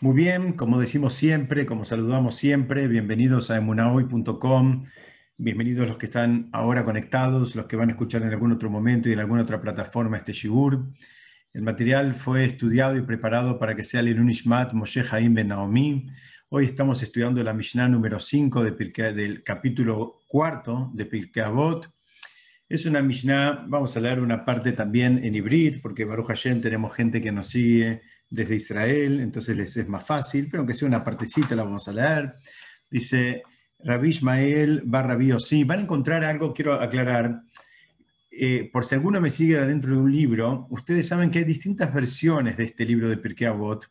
Muy bien, como decimos siempre, como saludamos siempre, bienvenidos a emunahoy.com, bienvenidos los que están ahora conectados, los que van a escuchar en algún otro momento y en alguna otra plataforma este shigur. El material fue estudiado y preparado para que sea el Ishmat Moshe Haim Ben Naomi. Hoy estamos estudiando la Mishnah número 5 de del capítulo cuarto de Pirkei Avot. Es una Mishnah, vamos a leer una parte también en hibrid, porque Baruch Hashem tenemos gente que nos sigue desde Israel, entonces les es más fácil, pero aunque sea una partecita la vamos a leer. Dice Rabbi Ishmael barra sí, van a encontrar algo, quiero aclarar, eh, por si alguno me sigue dentro de un libro, ustedes saben que hay distintas versiones de este libro de Pirkei Avot,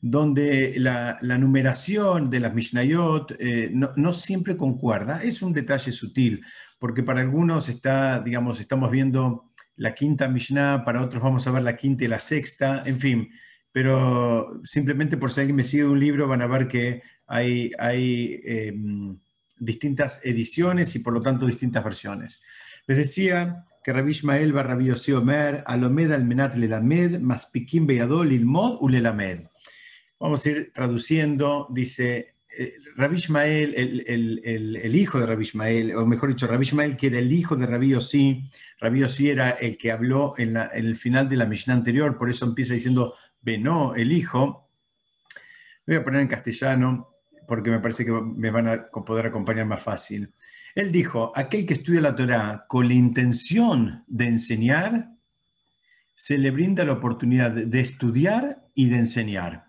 donde la, numeración de las Mishnayot eh, no, no, siempre concuerda. Es un detalle sutil, porque para algunos está, digamos, estamos viendo la quinta Mishnah, para otros vamos a ver la quinta y la sexta, en fin, pero simplemente por si alguien me sigue un libro van a ver que hay, hay em, distintas ediciones y por lo tanto distintas versiones. Les decía que Rabbi Ishmael va Rabbi Omer, Alomed Almenat Lelamed, Maspikim Beyadol Ilmod Ulelamed. Vamos a ir traduciendo, dice Rabbi Ishmael, el, hijo de Rabbi Ishmael, o mejor dicho, Rabbi Ishmael, que era el hijo de Rabbi Yossi, Rabbi Yossi era el que habló en, el final de la Mishnah anterior, por eso empieza diciendo Benó, el hijo. Voy a poner en castellano porque me parece que me van a poder acompañar más fácil. Él dijo, aquel que estudia la Torah con la intención de enseñar, se le brinda la oportunidad de estudiar y de enseñar.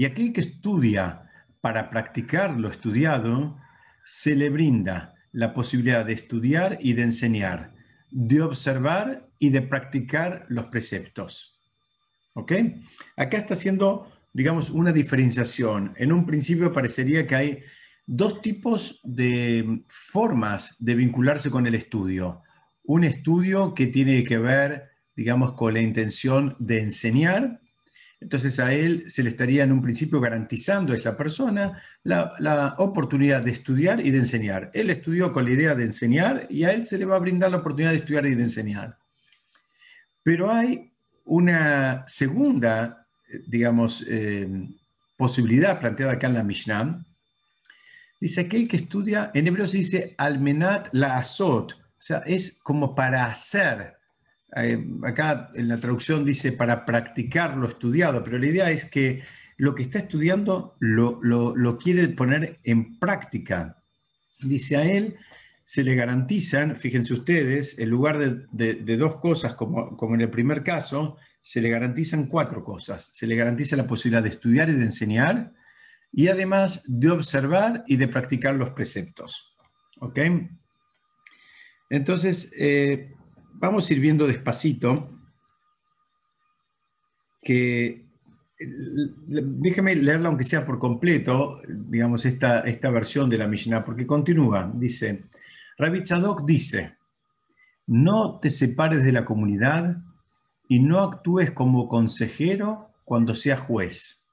Y aquel que estudia para practicar lo estudiado, se le brinda la posibilidad de estudiar y de enseñar, de observar y de practicar los preceptos. ¿Ok? Acá está haciendo, digamos, una diferenciación. En un principio parecería que hay dos tipos de formas de vincularse con el estudio. Un estudio que tiene que ver, digamos, con la intención de enseñar entonces a él se le estaría en un principio garantizando a esa persona la, oportunidad de estudiar y de enseñar. Él estudió con la idea de enseñar y a él se le va a brindar la oportunidad de estudiar y de enseñar. Pero hay una segunda, digamos, eh, posibilidad planteada acá en la Mishnah. Dice aquel que estudia, en hebreo se dice almenat la azot, o sea, es como para hacer, eh, acá en la traducción dice para practicar lo estudiado, pero la idea es que lo que está estudiando lo, quiere poner en práctica. Dice a él, se le garantizan, fíjense ustedes, en lugar de, dos cosas como, como, en el primer caso, se le garantizan cuatro cosas. Se le garantiza la posibilidad de estudiar y de enseñar, y además de observar y de practicar los preceptos. ¿Ok? Entonces, eh, vamos a ir viendo despacito que déjeme leerla aunque sea por completo, digamos, esta, esta versión de la Mishnah, porque continúa, dice, Rabbi Tzadok dice, no te separes de la comunidad y no actúes como consejero cuando seas juez.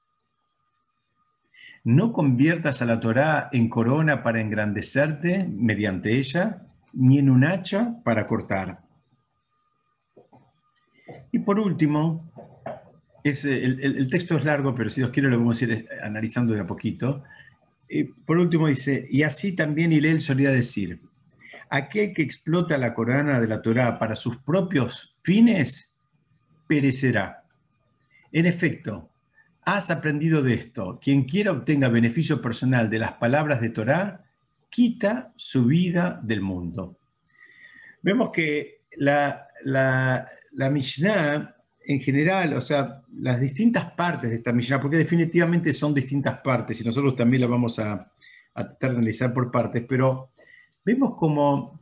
No conviertas a la Torá en corona para engrandecerte mediante ella, ni en un hacha para cortar. Y por último, es, el, texto es largo, pero si Dios quiere lo vamos a ir eh, analizando de a poquito. Y por último dice, y así también Hilel solía decir, aquel que explota la corona de la Torá para sus propios fines, perecerá. En efecto, has aprendido de esto. Quien quiera obtenga beneficio personal de las palabras de Torá, quita su vida del mundo. Vemos que la, la Mishnah en general, o sea, las distintas partes de esta Mishnah, porque definitivamente son distintas partes y nosotros también la vamos a, tratar de analizar por partes, pero vemos cómo,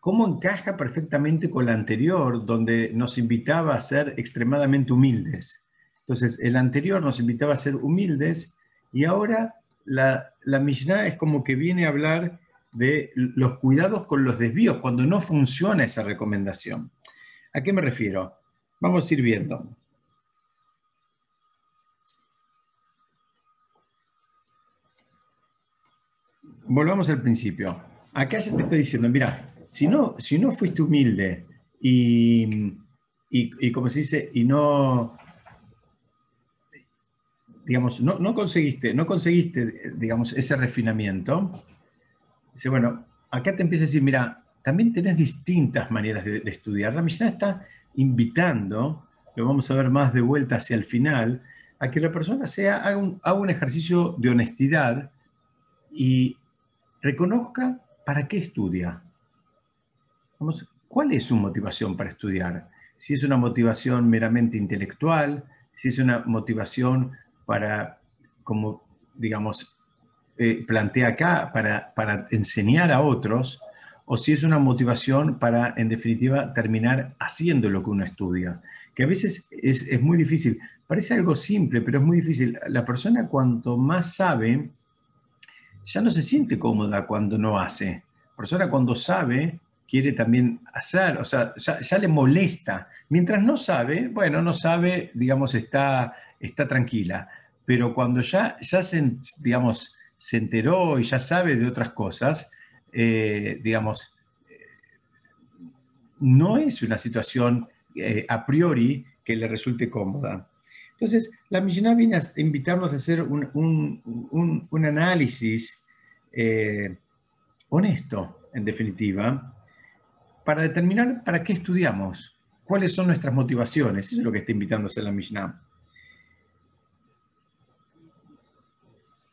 cómo encaja perfectamente con la anterior, donde nos invitaba a ser extremadamente humildes. Entonces, el anterior nos invitaba a ser humildes y ahora la, la Mishnah es como que viene a hablar de los cuidados con los desvíos, cuando no funciona esa recomendación. ¿A qué me refiero? Vamos a ir viendo. Volvamos al principio. Acá ya te está diciendo, mira, si no, si no fuiste humilde y, y, como se dice, y no, digamos, no, no, conseguiste, no conseguiste, digamos, ese refinamiento, dice, bueno, acá te empieza a decir, mira, también tenés distintas maneras de, estudiar. La Mishnah está invitando, lo vamos a ver más de vuelta hacia el final, a que la persona sea, haga un, ejercicio de honestidad y reconozca para qué estudia. ¿Cuál es su motivación para estudiar? Si es una motivación meramente intelectual, si es una motivación para, como digamos, eh, plantea acá, para, para enseñar a otros, o si es una motivación para, en definitiva, terminar haciendo lo que uno estudia. Que a veces es, es, muy difícil. Parece algo simple, pero es muy difícil. La persona cuanto más sabe, ya no se siente cómoda cuando no hace. La persona cuando sabe, quiere también hacer, o sea, ya, le molesta. Mientras no sabe, bueno, no sabe, digamos, está, está tranquila. Pero cuando ya, ya se, digamos, se enteró y ya sabe de otras cosas, eh, digamos, no es una situación eh, a priori que le resulte cómoda. Entonces, la Mishnah viene a invitarnos a hacer un, análisis eh, honesto, en definitiva, para determinar para qué estudiamos, cuáles son nuestras motivaciones. Eso es lo que está invitándose la Mishnah.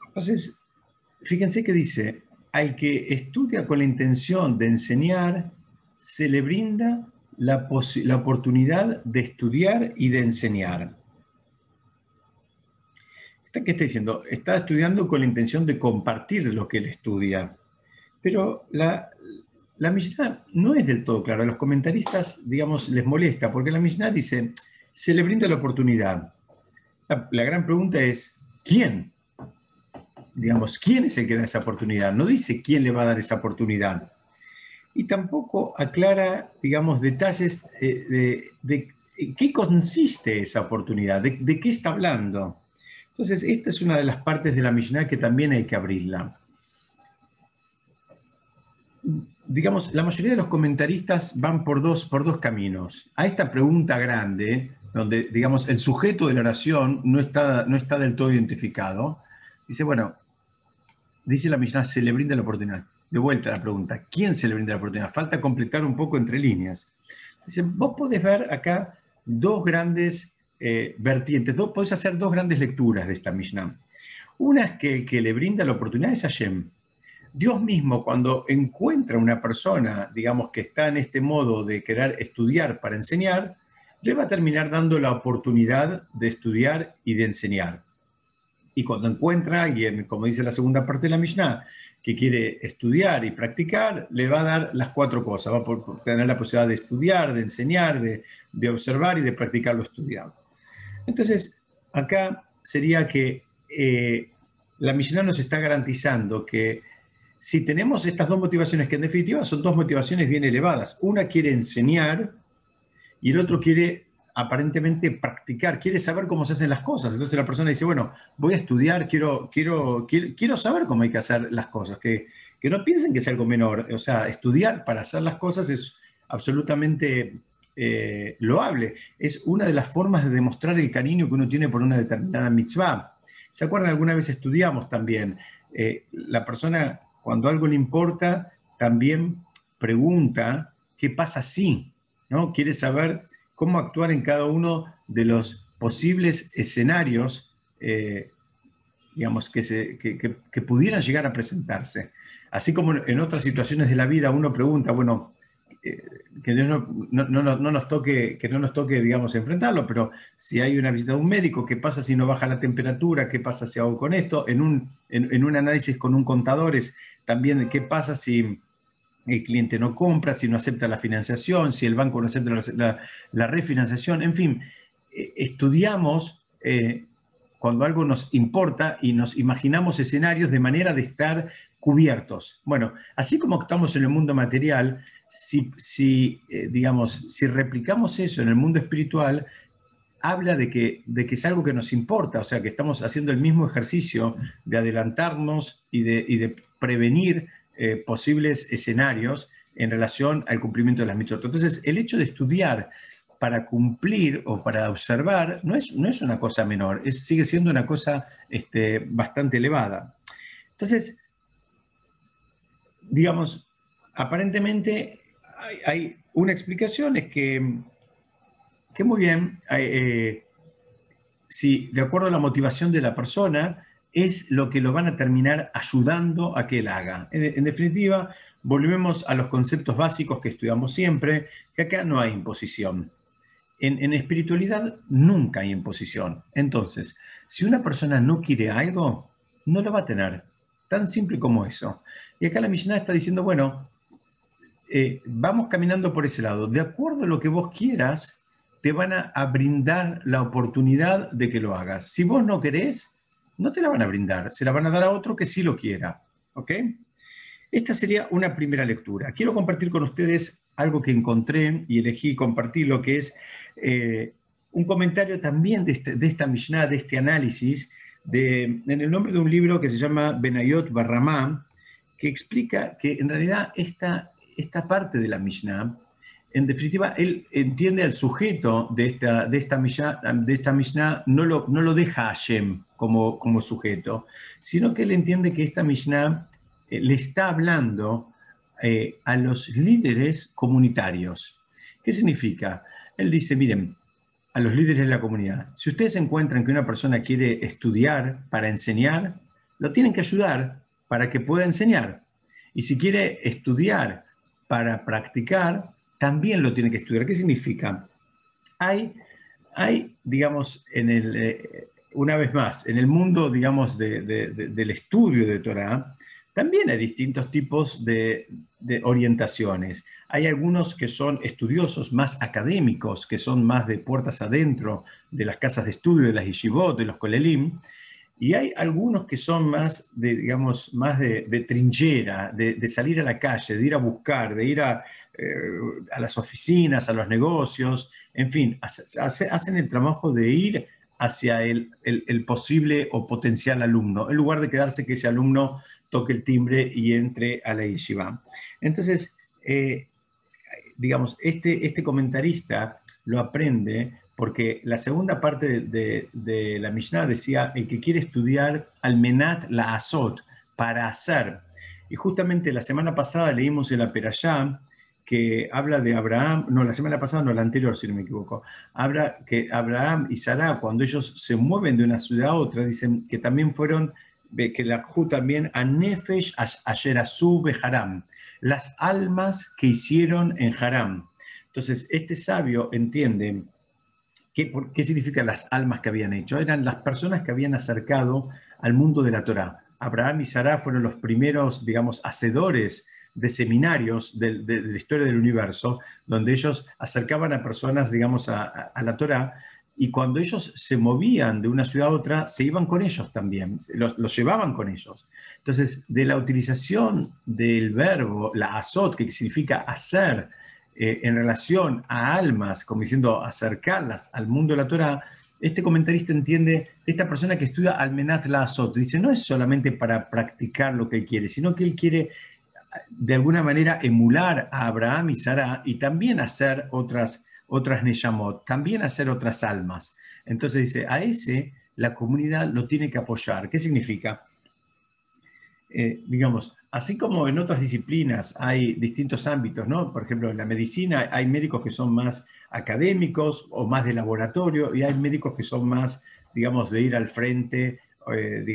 Entonces, fíjense que dice, al que estudia con la intención de enseñar, se le brinda la, la oportunidad de estudiar y de enseñar. ¿Qué está diciendo? Está estudiando con la intención de compartir lo que él estudia. Pero la, la Mishnah no es del todo clara. A los comentaristas, digamos, les molesta, porque la Mishnah dice, se le brinda la oportunidad. La, gran pregunta es, ¿quién? Digamos, ¿quién es el que da esa oportunidad? No dice quién le va a dar esa oportunidad. Y tampoco aclara, digamos, detalles eh, de, qué consiste esa oportunidad, de, de, qué está hablando. Entonces, esta es una de las partes de la Mishnah que también hay que abrirla digamos, la mayoría de los comentaristas van por dos, por dos caminos. A esta pregunta grande, donde, digamos, el sujeto de la oración no está, no está del todo identificado, dice, bueno, dice la Mishnah, se le brinda la oportunidad. De vuelta a la pregunta, ¿quién se le brinda la oportunidad? Falta completar un poco entre líneas. Dice, vos podés ver acá dos grandes eh, vertientes, dos, podés hacer dos grandes lecturas de esta Mishnah. Una es que el que le brinda la oportunidad es Hashem. Dios mismo cuando encuentra una persona, digamos, que está en este modo de querer estudiar para enseñar, le va a terminar dando la oportunidad de estudiar y de enseñar. Y cuando encuentra a alguien, como dice la segunda parte de la Mishnah, que quiere estudiar y practicar, le va a dar las cuatro cosas. Va a tener la posibilidad de estudiar, de enseñar, de, observar y de practicar lo estudiado. Entonces, acá sería que eh, la Mishnah nos está garantizando que si tenemos estas dos motivaciones, que en definitiva son dos motivaciones bien elevadas, una quiere enseñar y el otro quiere aparentemente practicar, quiere saber cómo se hacen las cosas. Entonces la persona dice, bueno, voy a estudiar, quiero, quiero, quiero, saber cómo hay que hacer las cosas, que, que no piensen que es algo menor. O sea, estudiar para hacer las cosas es absolutamente eh, loable. Es una de las formas de demostrar el cariño que uno tiene por una determinada mitzvah. ¿Se acuerdan? Alguna vez estudiamos también. Eh, la persona cuando algo le importa, también pregunta qué pasa si, ¿no? Quiere saber cómo actuar en cada uno de los posibles escenarios, eh, digamos, que, pudieran llegar a presentarse. Así como en otras situaciones de la vida uno pregunta, bueno, eh, que no, nos toque, que no nos toque, digamos, enfrentarlo, pero si hay una visita de un médico, ¿qué pasa si no baja la temperatura? ¿Qué pasa si hago con esto? En un, en un análisis con un contador es también qué pasa si el cliente no compra, si no acepta la financiación, si el banco no acepta la, refinanciación, en fin, eh, estudiamos eh, cuando algo nos importa y nos imaginamos escenarios de manera de estar cubiertos. Bueno, así como estamos en el mundo material, si, si eh, digamos, si replicamos eso en el mundo espiritual, habla de que, de que es algo que nos importa, o sea, que estamos haciendo el mismo ejercicio de adelantarnos y de, de prevenir eh, posibles escenarios en relación al cumplimiento de las mitzvot. Entonces, el hecho de estudiar para cumplir o para observar no es, no es una cosa menor, sigue siendo una cosa este, bastante elevada. Entonces, digamos, aparentemente hay, una explicación, es que, que muy bien, eh, si de acuerdo a la motivación de la persona, es lo que lo van a terminar ayudando a que él haga. En, definitiva, volvemos a los conceptos básicos que estudiamos siempre, que acá no hay imposición. En, en, espiritualidad nunca hay imposición. Entonces, si una persona no quiere algo, no lo va a tener. Tan simple como eso. Y acá la Mishnah está diciendo, bueno, eh, vamos caminando por ese lado. De acuerdo a lo que vos quieras, te van a, brindar la oportunidad de que lo hagas. Si vos no querés, no te la van a brindar, se la van a dar a otro que sí lo quiera. ¿Ok? Esta sería una primera lectura. Quiero compartir con ustedes algo que encontré y elegí compartir, lo que es eh, un comentario también de, este, de, esta Mishnah, de este análisis, de, en el nombre de un libro que se llama Benayot Barramá, que explica que en realidad esta, esta parte de la Mishnah, en definitiva, él entiende al sujeto de esta, de esta, Mishnah, de esta Mishnah no, lo, no lo deja a Hashem como, como sujeto, sino que él entiende que esta Mishnah eh, le está hablando eh, a los líderes comunitarios. ¿Qué significa? Él dice, miren, a los líderes de la comunidad, si ustedes encuentran que una persona quiere estudiar para enseñar, lo tienen que ayudar para que pueda enseñar. Y si quiere estudiar para practicar, también lo tiene que estudiar. ¿Qué significa? Hay, hay digamos, en el, eh, una vez más, en el mundo, digamos, del estudio de Torah, también hay distintos tipos de, orientaciones. Hay algunos que son estudiosos más académicos, que son más de puertas adentro de las casas de estudio, de las yeshivot, de los kolelim, y hay algunos que son más de, digamos, más de, trinchera, de, salir a la calle, de ir a buscar, de ir eh, a, las oficinas, a los negocios, en fin, hacen el trabajo de ir hacia el, posible o potencial alumno, en lugar de quedarse que ese alumno toque el timbre y entre a la yeshiva. Entonces, eh, digamos, este, este comentarista lo aprende porque la segunda parte de, la Mishnah decía, el que quiere estudiar al menat la azot, para hacer. Y justamente la semana pasada leímos en la Perashá, que habla de Abraham, no, la semana pasada, no, la anterior, si no me equivoco, habla que Abraham y Sarah, cuando ellos se mueven de una ciudad a otra, dicen que también fueron, que la Ju también, a Nefesh Asherasu Haram, las almas que hicieron en Haram. Entonces, este sabio entiende ¿Qué, ¿Qué significa las almas que habían hecho? Eran las personas que habían acercado al mundo de la Torá. Abraham y Sarah fueron los primeros, digamos, hacedores de seminarios de, la historia del universo, donde ellos acercaban a personas, digamos, a, la Torá, y cuando ellos se movían de una ciudad a otra, se iban con ellos también, los, los, llevaban con ellos. Entonces, de la utilización del verbo, la azot, que significa hacer, eh, en relación a almas, como diciendo acercarlas al mundo de la Torah, este comentarista entiende, esta persona que estudia Almenat la Azot, dice, no es solamente para practicar lo que él quiere, sino que él quiere de alguna manera emular a Abraham y Sara y también hacer otras, otras también hacer otras almas. Entonces dice, a ese la comunidad lo tiene que apoyar. ¿Qué significa? Eh, digamos, así como en otras disciplinas hay distintos ámbitos, ¿no? Por ejemplo, en la medicina hay médicos que son más académicos o más de laboratorio y hay médicos que son más, digamos, de ir al frente, eh,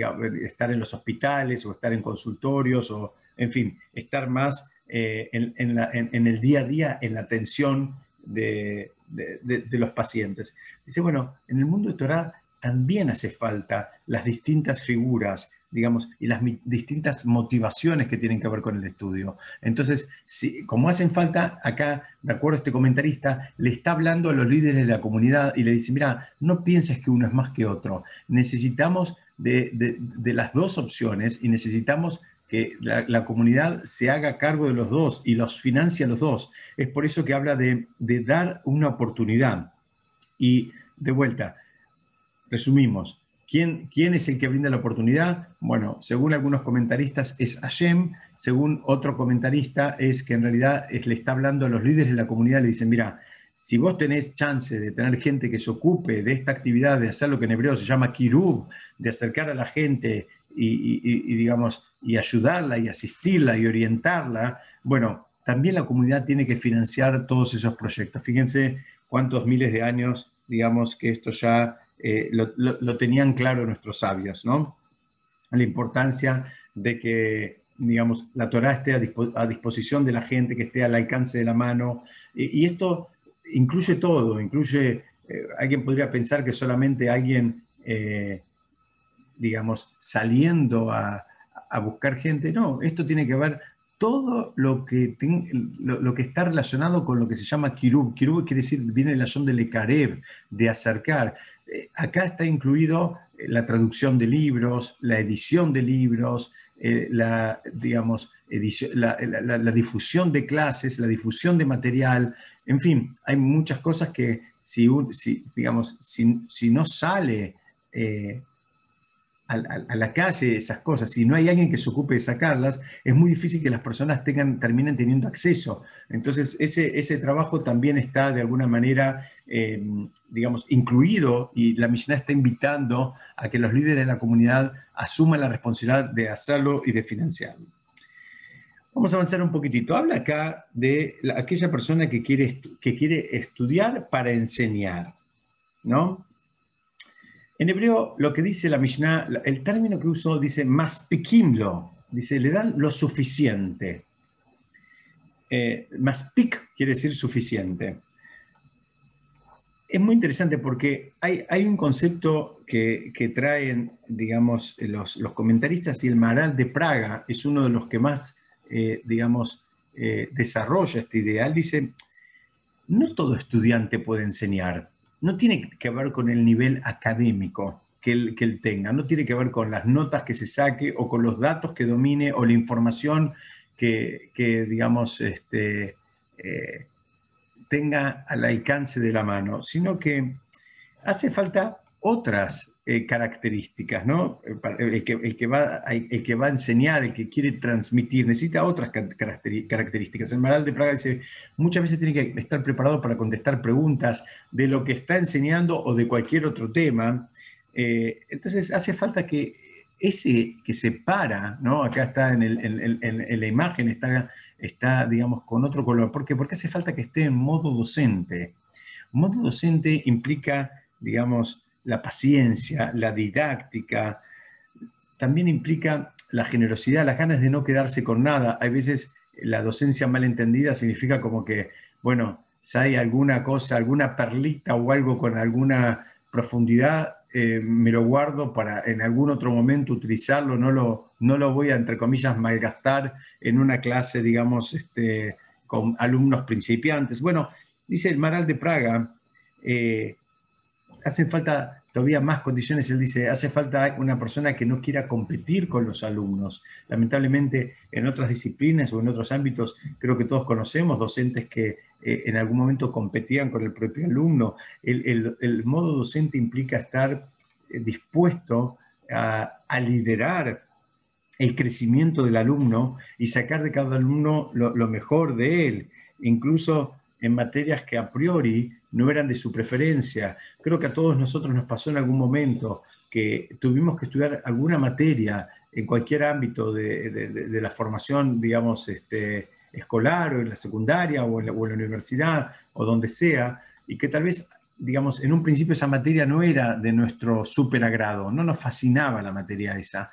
estar en los hospitales o estar en consultorios o, en fin, estar más eh, en, el día a día en la atención de, de, los pacientes. Dice, bueno, en el mundo de Torah también hace falta las distintas figuras digamos, y las distintas motivaciones que tienen que ver con el estudio. Entonces, si, como hacen falta, acá, de acuerdo a este comentarista, le está hablando a los líderes de la comunidad y le dice, mira, no pienses que uno es más que otro. Necesitamos de, las dos opciones y necesitamos que la, comunidad se haga cargo de los dos y los financia los dos. Es por eso que habla de, de dar una oportunidad. Y de vuelta, resumimos, ¿Quién, es el que brinda la oportunidad? Bueno, según algunos comentaristas es Hashem, según otro comentarista es que en realidad le está hablando a los líderes de la comunidad, le dicen, mira, si vos tenés chance de tener gente que se ocupe de esta actividad, de hacer lo que en hebreo se llama kirub, de acercar a la gente y, digamos, y ayudarla y asistirla y orientarla, bueno, también la comunidad tiene que financiar todos esos proyectos. Fíjense cuántos miles de años, digamos, que esto ya eh, lo, tenían claro nuestros sabios, ¿no? La importancia de que, digamos, la Torah esté a, disposición de la gente, que esté al alcance de la mano. y esto incluye todo, incluye, eh, alguien podría pensar que solamente alguien, eh, digamos, saliendo a, buscar gente, no, esto tiene que ver todo lo que, lo, que está relacionado con lo que se llama kirub. Kirub quiere decir, viene de la de lekarev, de acercar. Eh, acá está incluido la traducción de libros, la edición de libros, la, digamos, la, difusión de clases, la difusión de material, en fin, hay muchas cosas que si, digamos, si, no sale eh, a, la calle esas cosas, si no hay alguien que se ocupe de sacarlas, es muy difícil que las personas tengan, terminen teniendo acceso. Entonces, ese, ese trabajo también está de alguna manera, eh, digamos, incluido y la misión está invitando a que los líderes de la comunidad asuman la responsabilidad de hacerlo y de financiarlo. Vamos a avanzar un poquitito. Habla acá de aquella persona que quiere, que quiere estudiar para enseñar, ¿no? En hebreo, lo que dice la Mishnah, el término que uso dice más pequimlo, dice, le dan lo suficiente. Eh, más pic quiere decir suficiente. Es muy interesante porque hay, un concepto que, traen, digamos, los, los, comentaristas y el Maral de Praga es uno de los que más eh, digamos, eh, desarrolla este ideal, dice, no todo estudiante puede enseñar, no tiene que ver con el nivel académico que él, que él tenga, no tiene que ver con las notas que se saque o con los datos que domine o la información que, digamos, este, eh, tenga al alcance de la mano, sino que hace falta otras eh, características, ¿no? El que, el, que va, el que va a enseñar, el que quiere transmitir, necesita otras características. El Maral de Praga dice, muchas veces tiene que estar preparado para contestar preguntas de lo que está enseñando o de cualquier otro tema. Eh, entonces hace falta que ese que se para, ¿no? Acá está en, la imagen, está, está, digamos, con otro color. ¿Por qué? Porque hace falta que esté en modo docente. Modo docente implica, digamos, la paciencia, la didáctica, también implica la generosidad, las ganas de no quedarse con nada. Hay veces la docencia malentendida significa como que, bueno, si hay alguna cosa, alguna perlita o algo con alguna profundidad, eh, me lo guardo para en algún otro momento utilizarlo, no lo, no lo voy a, entre comillas, malgastar en una clase, digamos, este, con alumnos principiantes. Bueno, dice el Maral de Praga, eh, hacen falta todavía más condiciones. Él dice, hace falta una persona que no quiera competir con los alumnos. Lamentablemente, en otras disciplinas o en otros ámbitos, creo que todos conocemos docentes que eh, en algún momento competían con el propio alumno. El, modo docente implica estar eh, dispuesto a, liderar el crecimiento del alumno y sacar de cada alumno lo, lo mejor de él. Incluso en materias que a priori no eran de su preferencia. Creo que a todos nosotros nos pasó en algún momento que tuvimos que estudiar alguna materia en cualquier ámbito de, la formación, digamos, este, escolar o en la secundaria o en la, o la universidad o donde sea, y que tal vez, digamos, en un principio esa materia no era de nuestro súper agrado, no nos fascinaba la materia esa,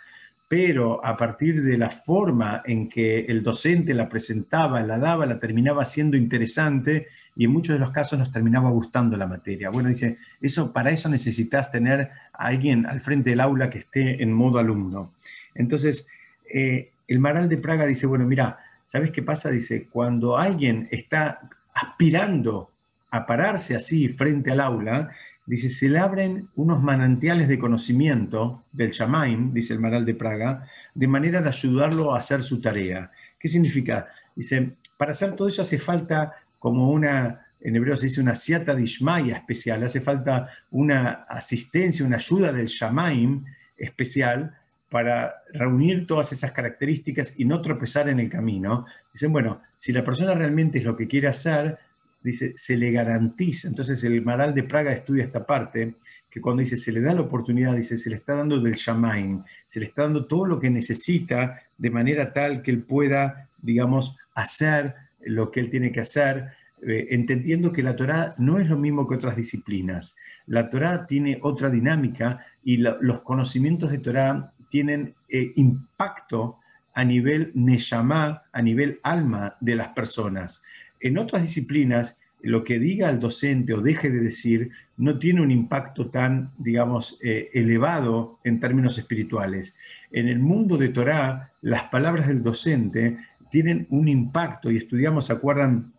pero a partir de la forma en que el docente la presentaba, la daba, la terminaba siendo interesante y en muchos de los casos nos terminaba gustando la materia. Bueno, dice, eso, para eso necesitas tener a alguien al frente del aula que esté en modo alumno. Entonces, eh, el Maral de Praga dice, bueno, mira, ¿sabes qué pasa? Dice, cuando alguien está aspirando a pararse así frente al aula, dice, se le abren unos manantiales de conocimiento del Shamaim, dice el Maral de Praga, de manera de ayudarlo a hacer su tarea. ¿Qué significa? Dice, para hacer todo eso hace falta como una, en hebreo se dice una siata de especial, hace falta una asistencia, una ayuda del Shamaim especial para reunir todas esas características y no tropezar en el camino. Dicen, bueno, si la persona realmente es lo que quiere hacer, dice, se le garantiza. Entonces el Maral de Praga estudia esta parte, que cuando dice se le da la oportunidad, dice, se le está dando del Shamain, se le está dando todo lo que necesita de manera tal que él pueda, digamos, hacer lo que él tiene que hacer, eh, entendiendo que la Torah no es lo mismo que otras disciplinas. La Torah tiene otra dinámica y los conocimientos de Torah tienen eh, impacto a nivel neshama, a nivel alma de las personas. En otras disciplinas, lo que diga el docente o deje de decir no tiene un impacto tan, digamos, eh, elevado en términos espirituales. En el mundo de Torah, las palabras del docente tienen un impacto y estudiamos, ¿se acuerdan?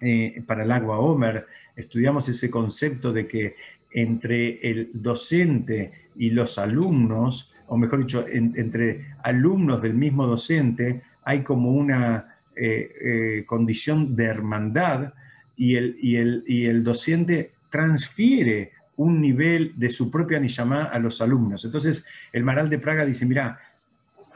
Eh, para el agua Homer, estudiamos ese concepto de que entre el docente y los alumnos, o mejor dicho, entre alumnos del mismo docente, hay como una eh, eh, condición de hermandad y el, y, el, y el, docente transfiere un nivel de su propia Nishama a los alumnos. Entonces, el Maral de Praga dice, mira,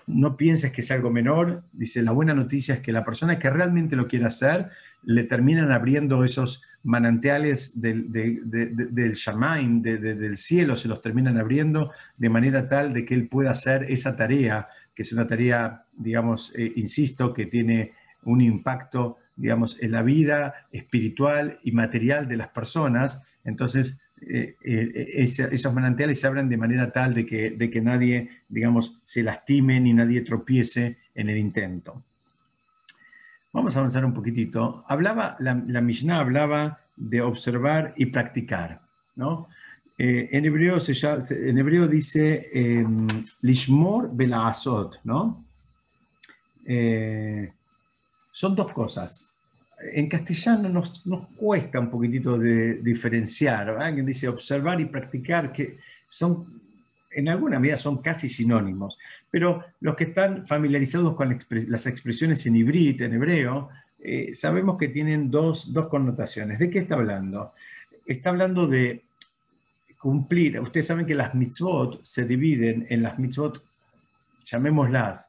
no pienses que es algo menor, dice, la buena noticia es que la persona que realmente lo quiere hacer, le terminan abriendo esos manantiales del, del Shamaim, del cielo, se los terminan abriendo de manera tal de que él pueda hacer esa tarea, que es una tarea, digamos, eh, insisto, que tiene un impacto, digamos, en la vida espiritual y material de las personas. Entonces, eh, eh, esos manantiales se abren de manera tal de que, de que nadie, digamos, se lastime ni nadie tropiece en el intento. Vamos a avanzar un poquitito. Hablaba, la, Mishnah hablaba de observar y practicar, ¿no? Eh, en, hebreo se en hebreo dice eh, lishmor belaasot, ¿no? Son dos cosas. En castellano nos, cuesta un poquitito de diferenciar. Alguien dice observar y practicar, que son en alguna medida son casi sinónimos, pero los que están familiarizados con las expresiones en hibrid, en hebreo, eh, sabemos que tienen dos, connotaciones. ¿De qué está hablando? Está hablando de cumplir. Ustedes saben que las mitzvot se dividen en las mitzvot, llamémoslas,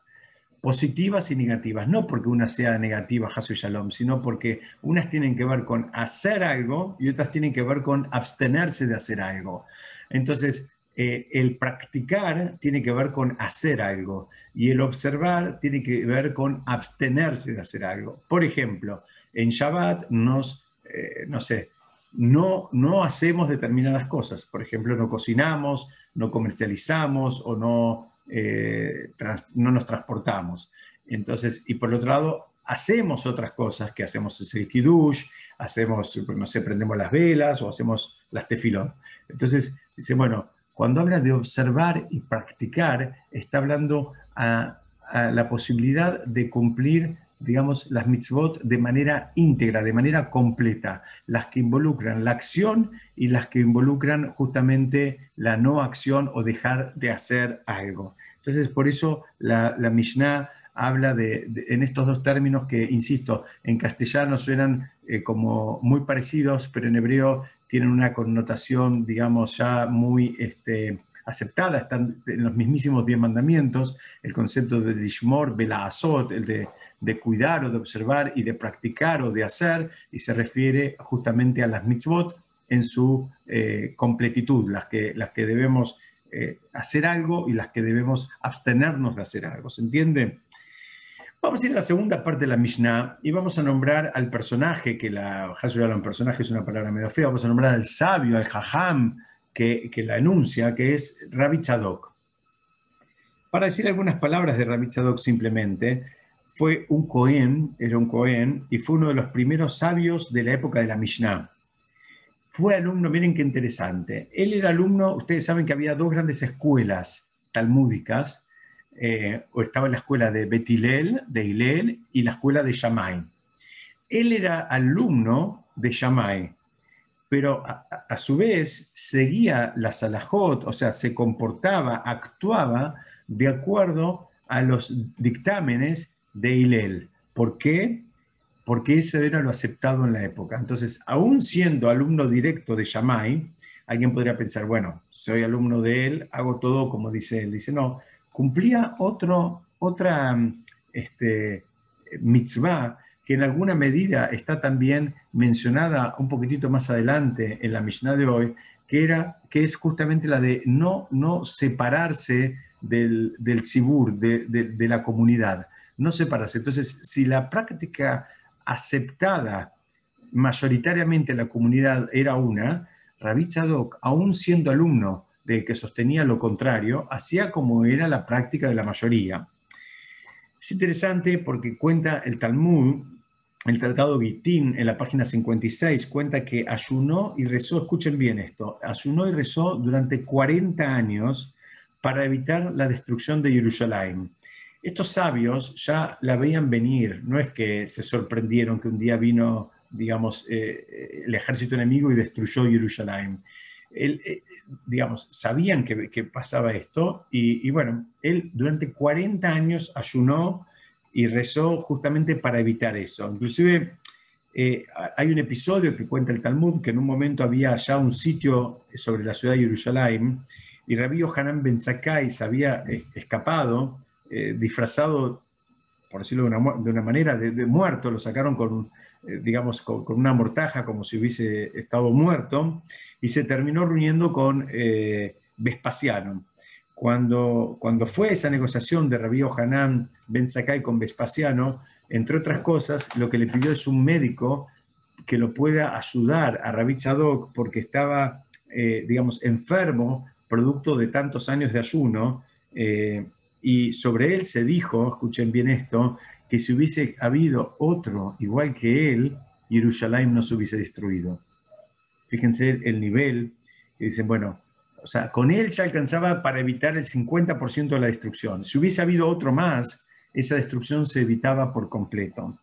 positivas y negativas, no porque una sea negativa, Hasu Shalom, sino porque unas tienen que ver con hacer algo y otras tienen que ver con abstenerse de hacer algo. Entonces, eh, el practicar tiene que ver con hacer algo y el observar tiene que ver con abstenerse de hacer algo. Por ejemplo, en Shabbat nos, eh, no sé, no, no hacemos determinadas cosas. Por ejemplo, no cocinamos, no comercializamos o no, eh, no nos transportamos. Entonces, y por otro lado, hacemos otras cosas que hacemos el kiddush, hacemos, no sé, prendemos las velas o hacemos las tefilón. Entonces, dice, bueno, cuando habla de observar y practicar, está hablando a, la posibilidad de cumplir, digamos, las mitzvot de manera íntegra, de manera completa, las que involucran la acción y las que involucran justamente la no acción o dejar de hacer algo. Entonces, por eso la, Mishnah habla de, en estos dos términos que, insisto, en castellano suenan eh, como muy parecidos, pero en hebreo tienen una connotación, digamos, ya muy este, aceptada, están en los mismísimos diez mandamientos, el concepto de dishmor, azot, el de, de, cuidar o de observar y de practicar o de hacer, y se refiere justamente a las mitzvot en su eh, completitud, las que, las que debemos eh, hacer algo y las que debemos abstenernos de hacer algo, ¿se entiende? Vamos a ir a la segunda parte de la Mishnah y vamos a nombrar al personaje, que la un personaje es una palabra medio fea, vamos a nombrar al sabio, al jajam que, la enuncia, que es Rabbi Tzadok. Para decir algunas palabras de Rabbi Tzadok simplemente, fue un Cohen, era un Cohen, y fue uno de los primeros sabios de la época de la Mishnah. Fue alumno, miren qué interesante. Él era alumno, ustedes saben que había dos grandes escuelas talmúdicas, eh, o estaba la escuela de Betilel, de Hilel, y la escuela de Shammai. Él era alumno de Shammai, pero a, su vez seguía la salahot, o sea, se comportaba, actuaba de acuerdo a los dictámenes de Hilel. ¿Por qué? Porque eso era lo aceptado en la época. Entonces, aún siendo alumno directo de Shammai, alguien podría pensar, bueno, soy alumno de él, hago todo como dice él. Dice, no, cumplía otro, otra este, mitzvah que en alguna medida está también mencionada un poquitito más adelante en la Mishnah de hoy, que, era, que es justamente la de no, no separarse del, del de, de, la comunidad, no separarse. Entonces, si la práctica aceptada mayoritariamente en la comunidad era una, Rabbi Tzadok, aún siendo alumno del que sostenía lo contrario, hacía como era la práctica de la mayoría. Es interesante porque cuenta el Talmud, el Tratado Gitín, en la página 56, cuenta que ayunó y rezó, escuchen bien esto, ayunó y rezó durante 40 años para evitar la destrucción de Jerusalén. Estos sabios ya la veían venir, no es que se sorprendieron que un día vino, digamos, eh, el ejército enemigo y destruyó Jerusalén. Eh, digamos, sabían que, pasaba esto y, bueno, él durante 40 años ayunó y rezó justamente para evitar eso. Inclusive eh, hay un episodio que cuenta el Talmud que en un momento había ya un sitio sobre la ciudad de Jerusalén y Rabí Hanan Ben Sakai se había escapado, eh, disfrazado, por decirlo de una, manera, de, muerto, lo sacaron con, digamos, con, con, una mortaja como si hubiese estado muerto y se terminó reuniendo con eh, Vespasiano. Cuando, cuando fue esa negociación de Rabí Hanan Ben Sakai con Vespasiano, entre otras cosas, lo que le pidió es un médico que lo pueda ayudar a Rabí Tzadok porque estaba, eh, digamos, enfermo producto de tantos años de ayuno. Eh, y sobre él se dijo, escuchen bien esto, que si hubiese habido otro igual que él, Jerusalén no se hubiese destruido. Fíjense el nivel, que dicen, bueno, o sea, con él ya alcanzaba para evitar el 50% de la destrucción. Si hubiese habido otro más, esa destrucción se evitaba por completo.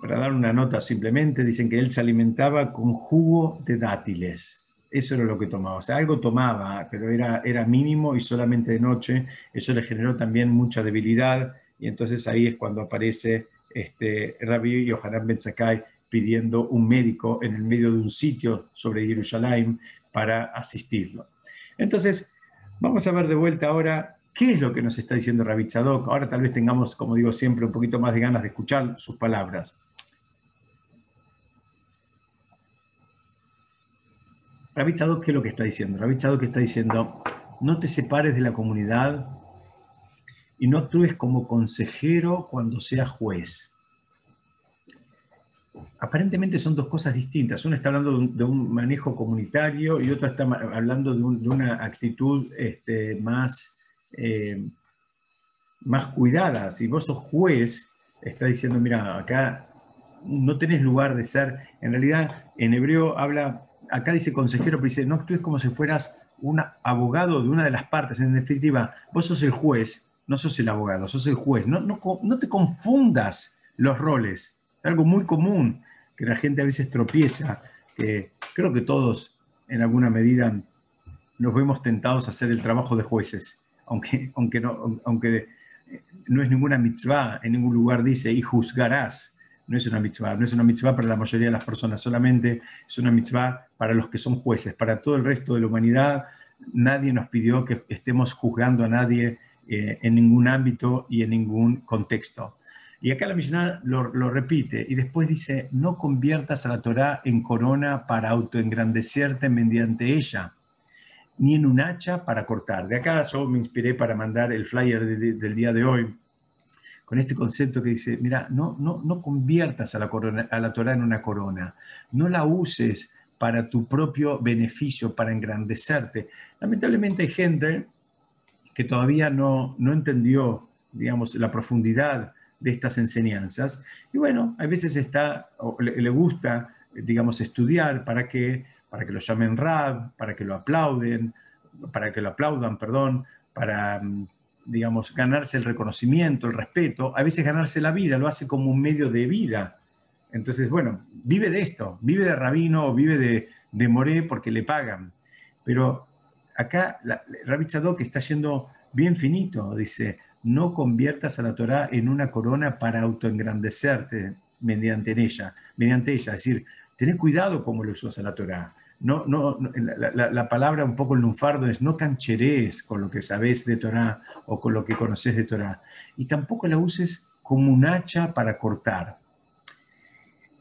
Para dar una nota simplemente, dicen que él se alimentaba con jugo de dátiles. Eso era lo que tomaba. O sea, algo tomaba, pero era, era mínimo y solamente de noche. Eso le generó también mucha debilidad. Y entonces ahí es cuando aparece este, Rabbi Yohanan Ben Sakai pidiendo un médico en el medio de un sitio sobre Jerusalén para asistirlo. Entonces, vamos a ver de vuelta ahora qué es lo que nos está diciendo Rabbi Tzadok. Ahora tal vez tengamos, como digo siempre, un poquito más de ganas de escuchar sus palabras. Rabbi Tzadok, ¿qué es lo que está diciendo? Rabbi Tzadok está diciendo, no te separes de la comunidad y no actúes como consejero cuando seas juez aparentemente son dos cosas distintas. Uno está hablando de un, manejo comunitario y otro está hablando de, una actitud este, más, eh, más cuidada. Si vos sos juez, está diciendo, mira, acá no tenés lugar de ser. En realidad, en hebreo habla, acá dice consejero, pero dice, no actúes como si fueras un abogado de una de las partes. En definitiva, vos sos el juez, no sos el abogado, sos el juez. No, no, no te confundas los roles es algo muy común que la gente a veces tropieza, que creo que todos en alguna medida nos vemos tentados a hacer el trabajo de jueces, aunque, aunque, no, aunque no es ninguna mitzvah, en ningún lugar dice y juzgarás. No es una mitzvah, no es una mitzvah para la mayoría de las personas, solamente es una mitzvah para los que son jueces. Para todo el resto de la humanidad, nadie nos pidió que estemos juzgando a nadie eh, en ningún ámbito y en ningún contexto. Y acá la Mishnah lo, repite y después dice, no conviertas a la Torah en corona para autoengrandecerte mediante ella, ni en un hacha para cortar. De acá yo me inspiré para mandar el flyer del día de hoy con este concepto que dice, mira, no, no, no conviertas a la, corona, a la Torah en una corona, no la uses para tu propio beneficio, para engrandecerte. Lamentablemente hay gente que todavía no, no entendió, digamos, la profundidad de estas enseñanzas. Y bueno, a veces está, le, gusta, digamos, estudiar para que, para que lo llamen rab, para que lo aplauden, para que lo aplaudan, perdón, para, digamos, ganarse el reconocimiento, el respeto, a veces ganarse la vida, lo hace como un medio de vida. Entonces, bueno, vive de esto, vive de rabino o vive de, de moré porque le pagan. Pero acá Rabbi Tzadok está yendo bien finito, dice, no conviertas a la Torá en una corona para autoengrandecerte mediante ella, mediante ella. Es decir, tenés cuidado cómo le usas a la Torá. No, no, la, palabra un poco el lunfardo es no cancherees con lo que sabes de Torá o con lo que conoces de Torá. Y tampoco la uses como un hacha para cortar.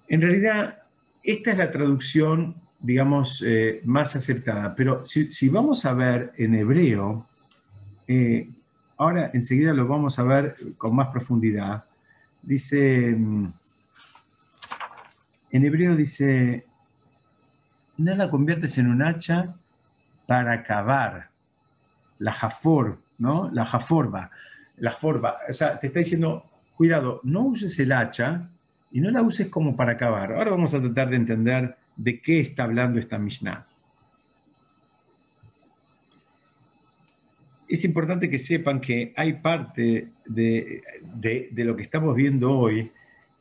En realidad, esta es la traducción, digamos, eh, más aceptada, pero si, vamos a ver en hebreo, eh, ahora enseguida lo vamos a ver con más profundidad, dice, mm, en hebreo dice, no la conviertes en un hacha para acabar, la jafor, ¿no? La jaforba, la forba, o sea, te está diciendo, cuidado, no uses el hacha y no la uses como para acabar. Ahora vamos a tratar de entender de qué está hablando esta Mishnah. Es importante que sepan que hay parte de, lo que estamos viendo hoy,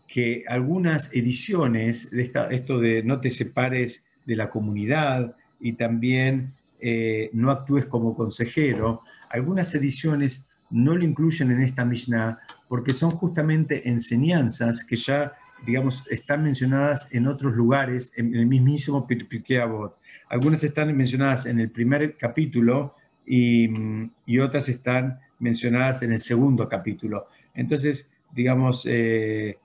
que algunas ediciones de esto de no te separes de la comunidad y también eh, no actúes como consejero, algunas ediciones no lo incluyen en esta Mishnah porque son justamente enseñanzas que ya, digamos, están mencionadas en otros lugares, en el mismísimo Pirkei Avot. Algunas están mencionadas en el primer capítulo y, otras están mencionadas en el segundo capítulo. Entonces, digamos, eh,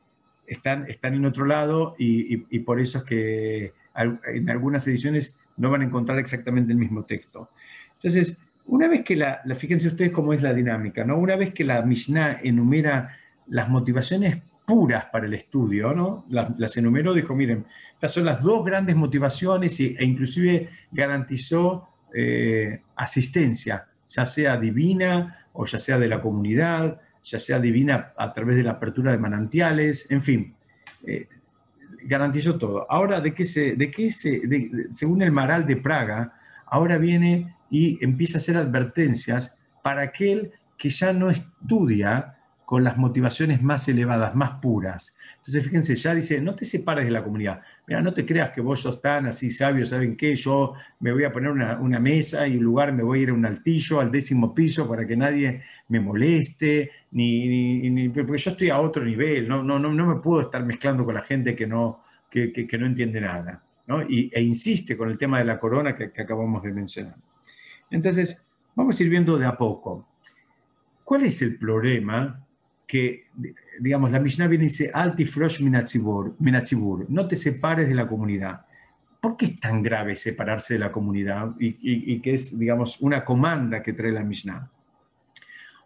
están, están en otro lado y, por eso es que en algunas ediciones no van a encontrar exactamente el mismo texto. Entonces, una vez que la, fíjense ustedes cómo es la dinámica, ¿no? Una vez que la Mishnah enumera las motivaciones puras para el estudio, ¿no? Las, enumeró, dijo, miren, estas son las dos grandes motivaciones e, inclusive garantizó eh, asistencia, ya sea divina o ya sea de la comunidad, ya sea divina a través de la apertura de manantiales, en fin, eh, garantizó todo. Ahora, ¿de qué se, de qué se, según el Maral de Praga, ahora viene y empieza a hacer advertencias para aquel que ya no estudia con las motivaciones más elevadas, más puras. Entonces, fíjense, ya dice, no te separes de la comunidad. Mira, no te creas que vos sos tan así sabio, ¿saben qué? Yo me voy a poner una, mesa y un lugar, me voy a ir a un altillo, al décimo piso, para que nadie me moleste, ni, porque yo estoy a otro nivel, no, no, no, no me puedo estar mezclando con la gente que no, que, no entiende nada. ¿no? Y, e insiste con el tema de la corona que acabamos de mencionar. Entonces, vamos a ir viendo de a poco. ¿Cuál es el problema que, digamos, la Mishnah viene y dice, Alti Frosh Minatzibur, no te separes de la comunidad? ¿Por qué es tan grave separarse de la comunidad y, que es, digamos, una comanda que trae la Mishnah?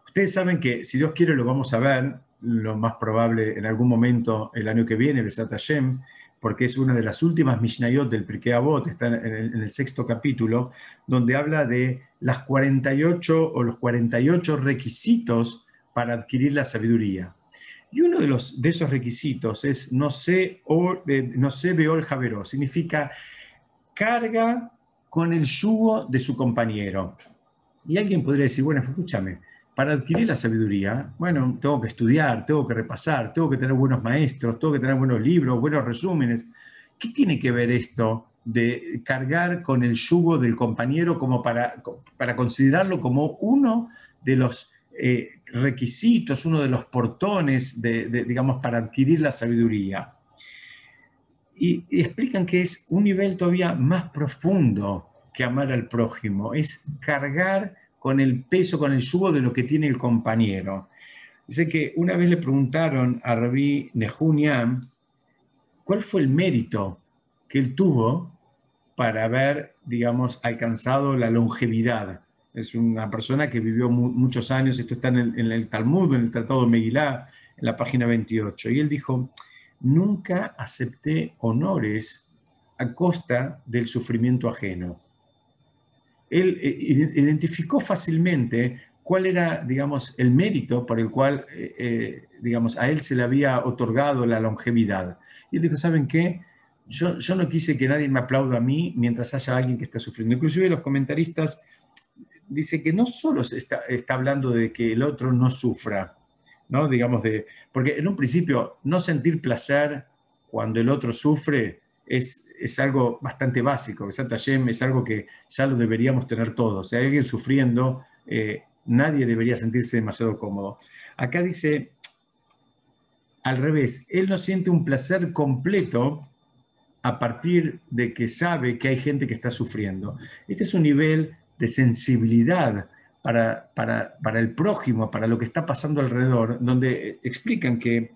Ustedes saben que, si Dios quiere, lo vamos a ver, lo más probable en algún momento el año que viene, Besat Hashem, porque es una de las últimas Mishnayot del Pirkei Avot, está en el, sexto capítulo, donde habla de las 48 o los 48 requisitos para adquirir la sabiduría. Y uno de, los, de esos requisitos es no sé, o, eh, no significa carga con el yugo de su compañero. Y alguien podría decir, bueno, escúchame, para adquirir la sabiduría, bueno, tengo que estudiar, tengo que repasar, tengo que tener buenos maestros, tengo que tener buenos libros, buenos resúmenes. ¿Qué tiene que ver esto de cargar con el yugo del compañero como para, para considerarlo como uno de los eh, requisitos, uno de los portones, de, digamos, para adquirir la sabiduría? y explican que es un nivel todavía más profundo que amar al prójimo, es cargar con el peso, con el yugo de lo que tiene el compañero. Dice que una vez le preguntaron a Rabí Nehuniam cuál fue el mérito que él tuvo para haber, digamos, alcanzado la longevidad. Es una persona que vivió muchos años, esto está en el, Talmud, en el Tratado de Megilá, en la página 28. Y él dijo, nunca acepté honores a costa del sufrimiento ajeno él eh, identificó fácilmente cuál era, digamos, el mérito por el cual, eh, eh, digamos, a él se le había otorgado la longevidad. Y él dijo, ¿saben qué? Yo, yo no quise que nadie me aplaude a mí mientras haya alguien que está sufriendo. Inclusive los comentaristas dicen que no solo se está, está hablando de que el otro no sufra, ¿no? Digamos, de, porque en un principio no sentir placer cuando el otro sufre es, es algo bastante básico. Es algo que ya lo deberíamos tener todos. Si hay alguien sufriendo, eh, nadie debería sentirse demasiado cómodo. Acá dice, al revés, él no siente un placer completo a partir de que sabe que hay gente que está sufriendo. Este es un nivel de sensibilidad para, para, el prójimo, para lo que está pasando alrededor, donde explican que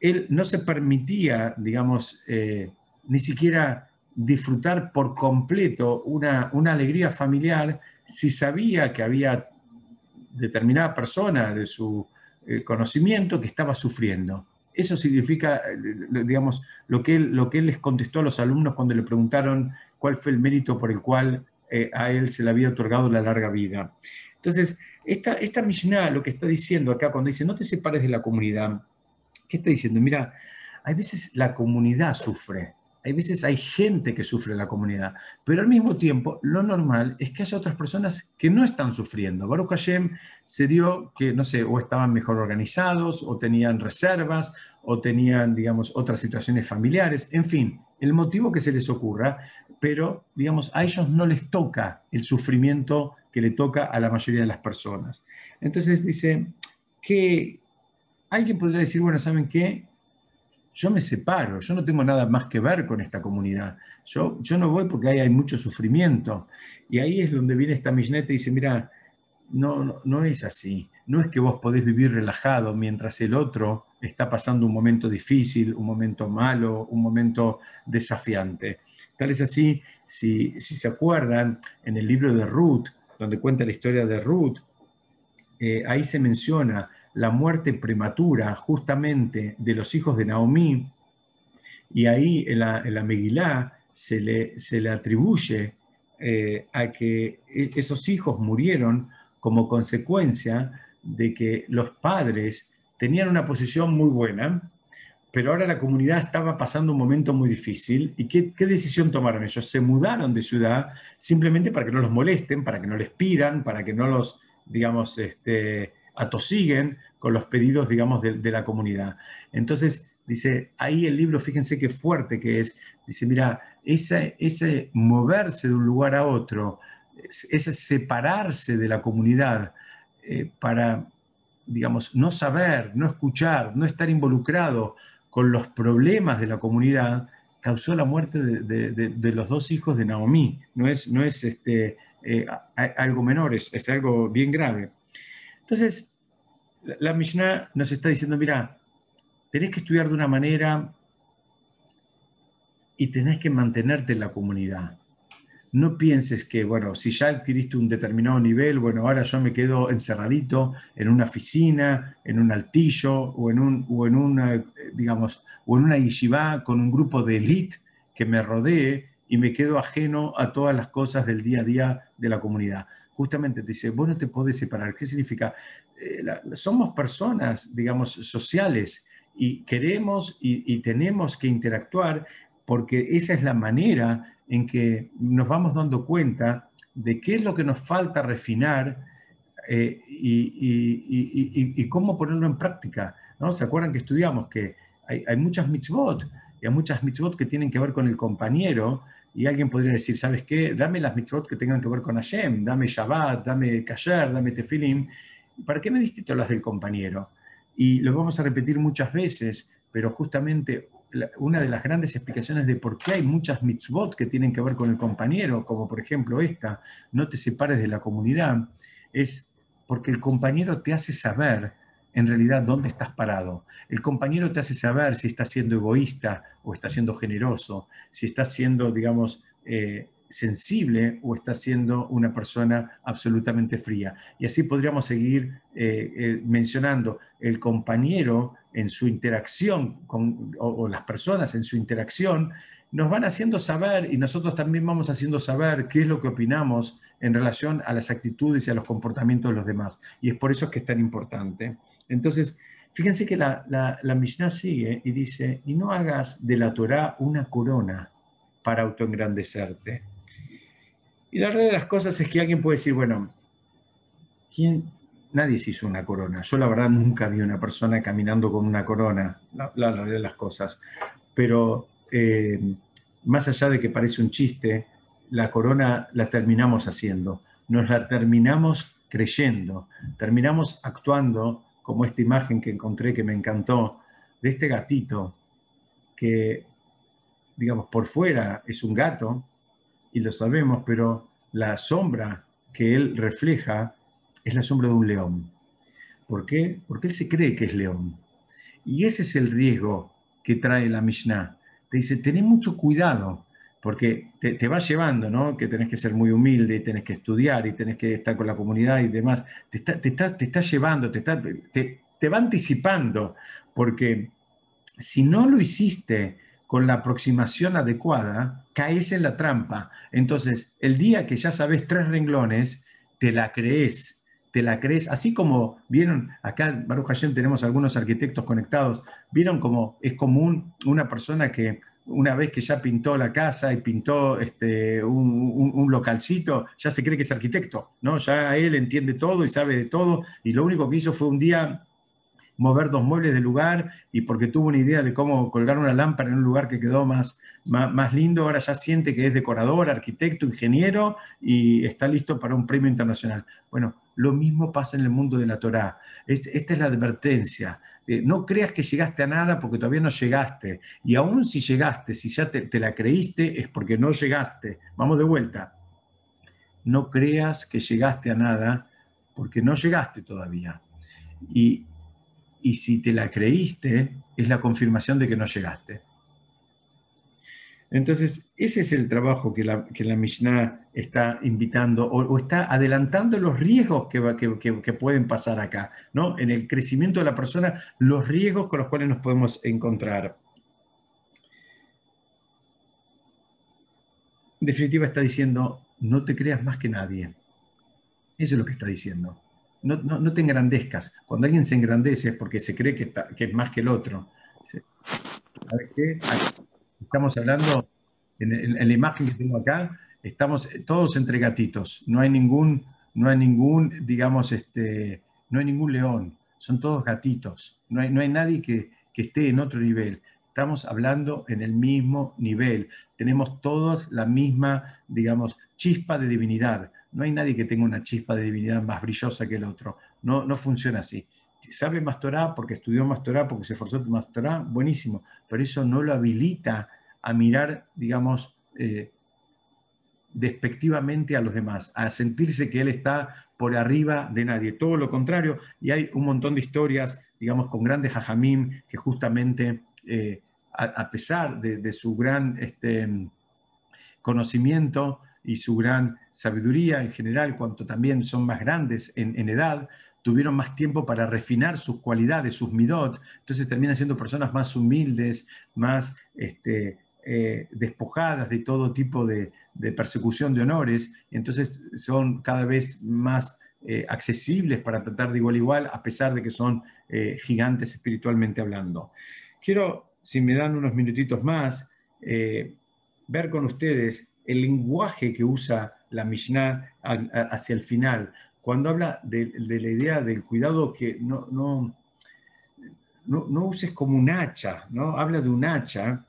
él no se permitía, digamos, eh, ni siquiera disfrutar por completo una, una, alegría familiar si sabía que había determinada persona de su eh, conocimiento que estaba sufriendo. Eso significa, eh, digamos, lo que, él, lo que él les contestó a los alumnos cuando le preguntaron cuál fue el mérito por el cual eh, a él se le había otorgado la larga vida. Entonces, esta, esta Mishnah lo que está diciendo acá cuando dice no te separes de la comunidad, ¿qué está diciendo? Mira, hay veces la comunidad sufre, hay veces hay gente que sufre en la comunidad, pero al mismo tiempo lo normal es que haya otras personas que no están sufriendo. Baruch Hashem se dio que, no sé, o estaban mejor organizados, o tenían reservas, o tenían, digamos, otras situaciones familiares, en fin, el motivo que se les ocurra, pero, digamos, a ellos no les toca el sufrimiento que le toca a la mayoría de las personas. Entonces dice que alguien podría decir, bueno, ¿saben qué? Yo me separo, yo no tengo nada más que ver con esta comunidad. Yo, yo no voy porque ahí hay mucho sufrimiento. Y ahí es donde viene esta Mishneta y dice, mira, no, no, es así. No es que vos podés vivir relajado mientras el otro está pasando un momento difícil, un momento malo, un momento desafiante. Tal es así, si, si se acuerdan, en el libro de Ruth, donde cuenta la historia de Ruth, eh, ahí se menciona la muerte prematura justamente de los hijos de Naomi, y ahí en la, en Megilá se le, se le atribuye eh, a que e, esos hijos murieron como consecuencia de que los padres tenían una posición muy buena, pero ahora la comunidad estaba pasando un momento muy difícil. ¿Y qué, qué, decisión tomaron ellos? Se mudaron de ciudad simplemente para que no los molesten, para que no les pidan, para que no los, digamos, este, atosiguen con los pedidos, digamos, de, la comunidad. Entonces, dice, ahí el libro, fíjense qué fuerte que es, dice, mira, ese, ese moverse de un lugar a otro, ese separarse de la comunidad eh, para, digamos, no saber, no escuchar, no estar involucrado con los problemas de la comunidad, causó la muerte de, los dos hijos de Naomi. No es, no es este, eh, algo menor, es, es algo bien grave. Entonces, la Mishnah nos está diciendo, mira, tenés que estudiar de una manera y tenés que mantenerte en la comunidad. No pienses que, bueno, si ya adquiriste un determinado nivel, bueno, ahora yo me quedo encerradito en una oficina, en un altillo o en, un, o en una, digamos, o en una yeshiva con un grupo de élite que me rodee y me quedo ajeno a todas las cosas del día a día de la comunidad justamente te dice, vos no te podés separar. ¿Qué significa? Eh, somos personas, digamos, sociales y queremos y, tenemos que interactuar porque esa es la manera en que nos vamos dando cuenta de qué es lo que nos falta refinar eh, y, cómo ponerlo en práctica. ¿no? ¿Se acuerdan que estudiamos que hay, hay muchas mitzvot y hay muchas mitzvot que tienen que ver con el compañero y alguien podría decir, ¿sabes qué? Dame las mitzvot que tengan que ver con Hashem, dame Shabbat, dame Kasher, dame Tefilim. ¿Para qué me diste las del compañero? Y lo vamos a repetir muchas veces, pero justamente una de las grandes explicaciones de por qué hay muchas mitzvot que tienen que ver con el compañero, como por ejemplo esta, no te separes de la comunidad, es porque el compañero te hace saber en realidad dónde estás parado. El compañero te hace saber si está siendo egoísta o está siendo generoso, si está siendo, digamos, eh, sensible o está siendo una persona absolutamente fría. Y así podríamos seguir eh, eh, mencionando el compañero en su interacción con, o, las personas en su interacción nos van haciendo saber y nosotros también vamos haciendo saber qué es lo que opinamos en relación a las actitudes y a los comportamientos de los demás. Y es por eso que es tan importante. Entonces, fíjense que la, la, Mishnah sigue y dice, y no hagas de la Torah una corona para autoengrandecerte. Y la realidad de las cosas es que alguien puede decir, bueno, ¿quién? Nadie se hizo una corona. Yo la verdad nunca vi una persona caminando con una corona, la, realidad de las cosas. Pero eh, más allá de que parece un chiste, la corona la terminamos haciendo, nos la terminamos creyendo, terminamos actuando como esta imagen que encontré que me encantó, de este gatito que, digamos, por fuera es un gato, y lo sabemos, pero la sombra que él refleja es la sombra de un león. ¿Por qué? Porque él se cree que es león. Y ese es el riesgo que trae la Mishnah. Te dice, ten mucho cuidado, porque te, va llevando, ¿no? Que tenés que ser muy humilde y tenés que estudiar y tenés que estar con la comunidad y demás. Te está, te te está llevando, te, está, te va anticipando, porque si no lo hiciste con la aproximación adecuada, caes en la trampa. Entonces, el día que ya sabes tres renglones, te la crees, te la crees, así como vieron, acá Baruch Hashem tenemos algunos arquitectos conectados, vieron como es común una persona que una vez que ya pintó la casa y pintó este, un, un, localcito, ya se cree que es arquitecto, ¿no? Ya él entiende todo y sabe de todo, y lo único que hizo fue un día mover dos muebles del lugar y porque tuvo una idea de cómo colgar una lámpara en un lugar que quedó más, más, lindo, ahora ya siente que es decorador, arquitecto, ingeniero y está listo para un premio internacional. Bueno, lo mismo pasa en el mundo de la Torá. esta es la advertencia. No creas que llegaste a nada porque todavía no llegaste. Y aún si llegaste, si ya te, te la creíste, es porque no llegaste. Vamos de vuelta. No creas que llegaste a nada porque no llegaste todavía. Y y si te la creíste, es la confirmación de que no llegaste. Entonces, ese es el trabajo que la, que la Mishnah está invitando o, está adelantando los riesgos que, que, pueden pasar acá, ¿no? En el crecimiento de la persona, los riesgos con los cuales nos podemos encontrar. En definitiva, está diciendo, no te creas más que nadie. Eso es lo que está diciendo no, te engrandezcas. Cuando alguien se engrandece es porque se cree que, es más que el otro. ¿Sabes qué? Estamos hablando, en, la imagen que tengo acá, estamos todos entre gatitos. No hay ningún, no hay ningún, digamos, este, no hay ningún león. Son todos gatitos. No hay, no hay nadie que, esté en otro nivel. Estamos hablando en el mismo nivel. Tenemos todos la misma, digamos, chispa de divinidad. No hay nadie que tenga una chispa de divinidad más brillosa que el otro. No, no funciona así. Sabe más porque estudió más porque se esforzó más buenísimo, pero eso no lo habilita a mirar, digamos, eh, despectivamente a los demás, a sentirse que él está por arriba de nadie. Todo lo contrario, y hay un montón de historias, digamos, con grandes jajamim que justamente, eh, a, pesar de, su gran este, conocimiento, y su gran sabiduría en general, cuanto también son más grandes en, edad, tuvieron más tiempo para refinar sus cualidades, sus midot, entonces terminan siendo personas más humildes, más este, eh, despojadas de todo tipo de, persecución de honores, entonces son cada vez más eh, accesibles para tratar de igual a igual, a pesar de que son eh, gigantes espiritualmente hablando. Quiero, si me dan unos minutitos más, ver con ustedes el lenguaje que usa la Mishnah hacia el final, cuando habla de, la idea del cuidado que no, no, no, uses como un hacha, ¿no? habla de un hacha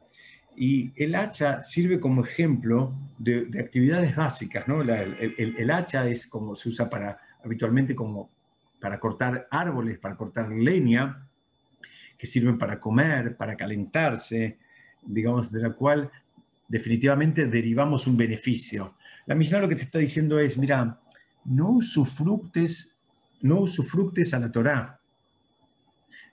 y el hacha sirve como ejemplo de, actividades básicas. ¿no? el, hacha es como se usa para, habitualmente como para cortar árboles, para cortar leña, que sirven para comer, para calentarse, digamos, de la cual definitivamente derivamos un beneficio. La Mishnah lo que te está diciendo es, mira, no usufructes, no usufructes a la Torá.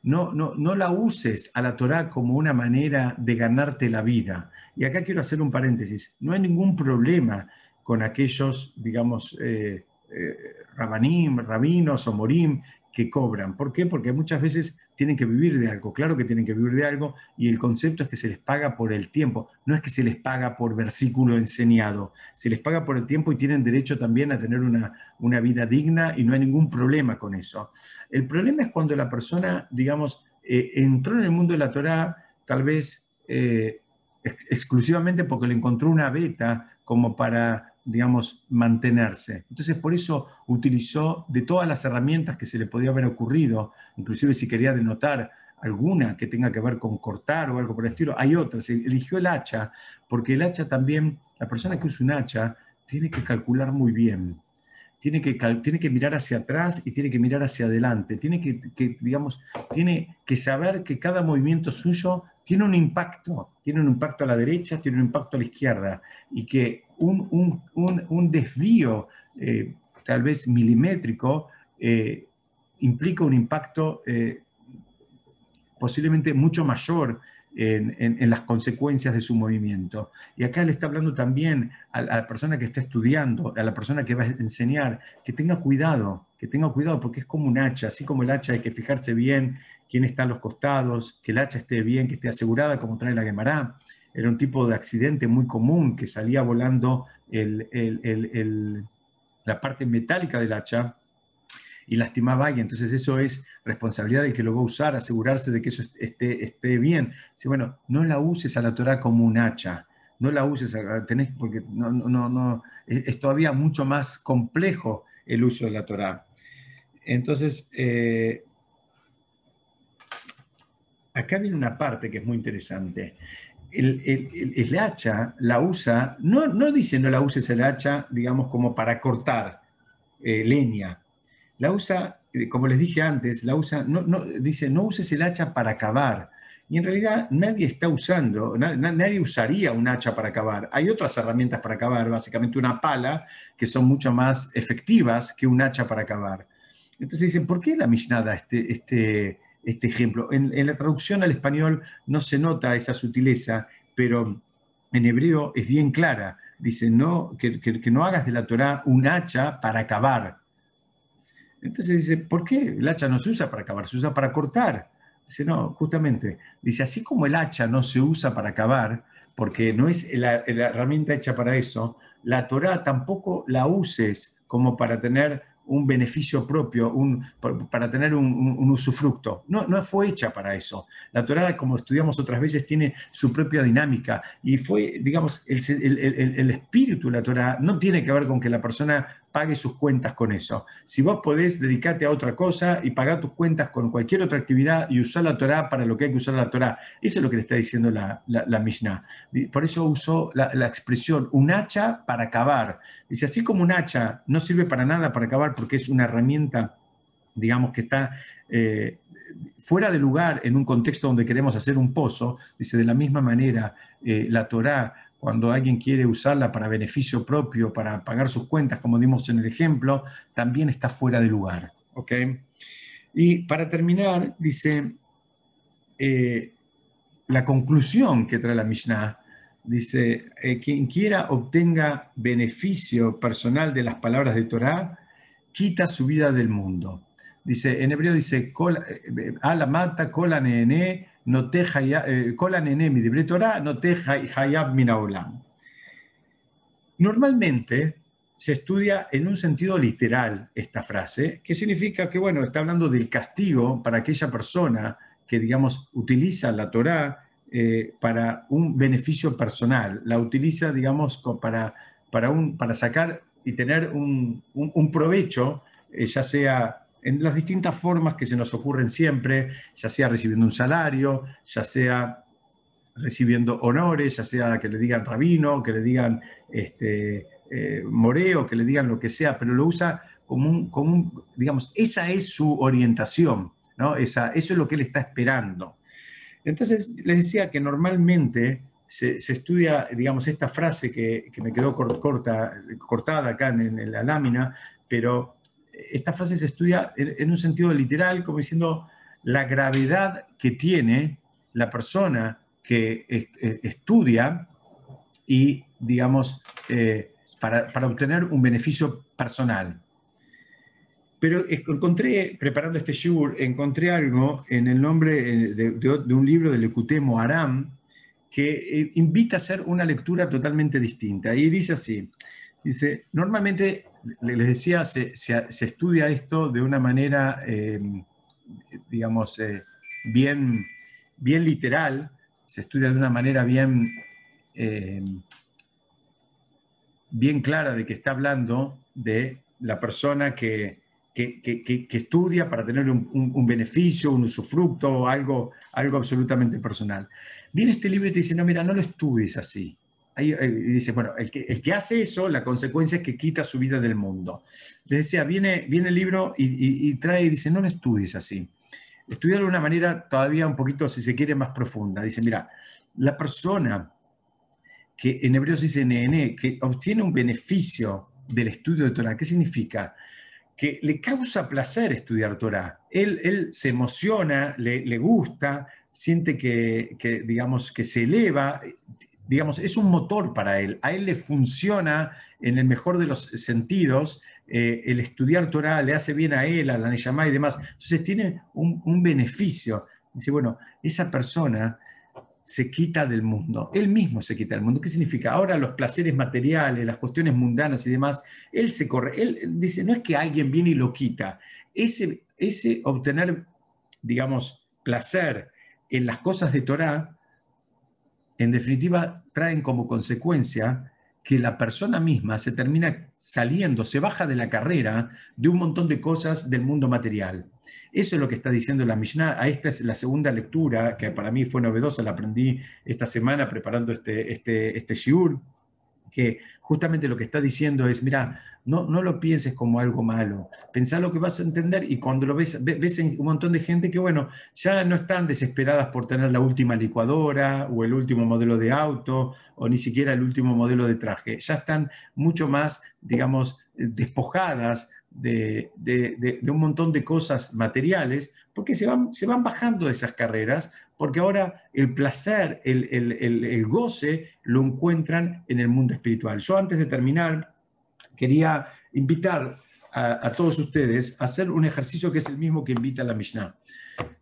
No, no, no la uses a la Torá como una manera de ganarte la vida. Y acá quiero hacer un paréntesis. No hay ningún problema con aquellos, digamos, eh, eh, rabanim, rabinos o morim que cobran. ¿Por qué? Porque muchas veces tienen que vivir de algo, claro que tienen que vivir de algo, y el concepto es que se les paga por el tiempo, no es que se les paga por versículo enseñado, se les paga por el tiempo y tienen derecho también a tener una, una vida digna y no hay ningún problema con eso. El problema es cuando la persona, digamos, eh, entró en el mundo de la Torah tal vez eh, exclusivamente porque le encontró una beta como para digamos, mantenerse. Entonces, por eso utilizó de todas las herramientas que se le podía haber ocurrido, inclusive si quería denotar alguna que tenga que ver con cortar o algo por el estilo, hay otras. Eligió el hacha, porque el hacha también, la persona que usa un hacha, tiene que calcular muy bien. Tiene que, tiene que mirar hacia atrás y tiene que mirar hacia adelante. Tiene que, que, digamos, tiene que saber que cada movimiento suyo tiene un impacto, tiene un impacto a la derecha, tiene un impacto a la izquierda, y que un, desvío, eh, tal vez milimétrico, eh, implica un impacto eh, posiblemente mucho mayor en, las consecuencias de su movimiento. Y acá le está hablando también a, la persona que está estudiando, a la persona que va a enseñar, que tenga cuidado, que tenga cuidado porque es como un hacha, así como el hacha hay que fijarse bien quién está a los costados, que el hacha esté bien, que esté asegurada, como trae la Gemara. Era un tipo de accidente muy común que salía volando la parte metálica del hacha y lastimaba a alguien. Entonces eso es responsabilidad del que lo va a usar, asegurarse de que eso esté, esté bien. Si, bueno, no la uses a la Torah como un hacha, no la uses, tenés, porque no, no, no, es, todavía mucho más complejo el uso de la Torah. Entonces, eh, acá viene una parte que es muy interesante. El, hacha la usa, no, no dice no la uses el hacha, digamos, como para cortar eh, leña. La usa, eh, como les dije antes, la usa, no, no, dice no uses el hacha para cavar. Y en realidad nadie está usando, nadie usaría un hacha para cavar. Hay otras herramientas para cavar, básicamente una pala, que son mucho más efectivas que un hacha para cavar. Entonces dicen, ¿por qué la Mishnah da este, este, este ejemplo. En, la traducción al español no se nota esa sutileza, pero en hebreo es bien clara. Dice, no, que, no hagas de la Torah un hacha para cavar. Entonces dice, ¿por qué? El hacha no se usa para cavar, se usa para cortar. Dice, no, justamente. Dice, así como el hacha no se usa para cavar, porque no es la, la herramienta hecha para eso, la Torah tampoco la uses como para tener un beneficio propio, para tener un, usufructo. No, no fue hecha para eso. La Torah, como estudiamos otras veces, tiene su propia dinámica y fue, digamos, el, el espíritu de la Torah no tiene que ver con que la persona pague sus cuentas con eso. Si vos podés dedicarte a otra cosa y pagar tus cuentas con cualquier otra actividad y usar la Torah para lo que hay que usar la Torah, eso es lo que le está diciendo la, Mishnah. Por eso usó la, expresión un hacha para cavar. Dice, así como un hacha no sirve para nada para cavar porque es una herramienta, digamos, que está... Eh, fuera de lugar en un contexto donde queremos hacer un pozo, dice de la misma manera, eh, la Torah cuando alguien quiere usarla para beneficio propio, para pagar sus cuentas, como dimos en el ejemplo, también está fuera de lugar. Y para terminar, dice, eh, la conclusión que trae la Mishnah, dice, eh, quien quiera obtenga beneficio personal de las palabras de Torah, quita su vida del mundo. Dice, en hebreo dice, eh, ala mata, kola nene, eh. Normalmente se estudia en un sentido literal esta frase, que significa que, bueno, está hablando del castigo para aquella persona que, digamos, utiliza la Torá eh, para un beneficio personal, la utiliza, digamos, para, para, un, para sacar y tener un, provecho, eh, ya sea en las distintas formas que se nos ocurren siempre, ya sea recibiendo un salario, ya sea recibiendo honores, ya sea que le digan rabino, que le digan este, eh, moreo, que le digan lo que sea, pero lo usa como un, digamos, esa es su orientación, ¿no? Esa, eso es lo que él está esperando. Entonces, les decía que normalmente se, estudia, digamos, esta frase que, me quedó corta, cortada acá en, en la lámina, pero esta frase se estudia en, un sentido literal, como diciendo la gravedad que tiene la persona que eh, estudia y, digamos, eh, para, obtener un beneficio personal. Pero encontré, preparando este shur, encontré algo en el nombre eh, de, un libro de Ecutemo Aram que invita a hacer una lectura totalmente distinta. Y dice así, dice, normalmente les decía, se, estudia esto de una manera, em, digamos, eh, bien, bien literal, se estudia de una manera bien, em, bien clara de que está hablando de la persona que, estudia para tener un, beneficio, un usufructo, algo, algo absolutamente personal. Viene este libro y te dice, no, mira, no lo estudies así. Ahí, dice, bueno, el que, el que, hace eso, la consecuencia es que quita su vida del mundo. Les decía, viene, viene el libro y, trae y dice, no lo estudies así. Estudiarlo de una manera todavía un poquito, si se quiere, más profunda. Dice, mira, la persona que en hebreo se dice nene, que obtiene un beneficio del estudio de Torah, ¿qué significa? que le causa placer estudiar Torah. Él, él se emociona, le, le gusta, siente que, que, digamos, que se eleva, digamos, es un motor para él. A él le funciona en el mejor de los sentidos. Eh, el estudiar Torah le hace bien a él, a la Neyamá y demás. Entonces tiene un, beneficio. Dice, bueno, esa persona se quita del mundo, él mismo se quita del mundo. ¿Qué significa? Ahora los placeres materiales, las cuestiones mundanas y demás, él se corre, él dice, no es que alguien viene y lo quita, ese, ese obtener, digamos, placer en las cosas de Torah, en definitiva, traen como consecuencia que la persona misma se termina saliendo, se baja de la carrera de un montón de cosas del mundo material. Eso es lo que está diciendo la Mishnah. Esta es la segunda lectura, que para mí fue novedosa, la aprendí esta semana preparando este, este, este shiur, que justamente lo que está diciendo es, mira, no, no lo pienses como algo malo, pensá lo que vas a entender y cuando lo ves, ves un montón de gente que, bueno, ya no están desesperadas por tener la última licuadora o el último modelo de auto o ni siquiera el último modelo de traje, ya están mucho más, digamos, despojadas de, un montón de cosas materiales, porque se van, se van bajando de esas carreras, porque ahora el placer, el, goce lo encuentran en el mundo espiritual. Yo antes de terminar, quería invitar a, todos ustedes a hacer un ejercicio que es el mismo que invita la Mishnah.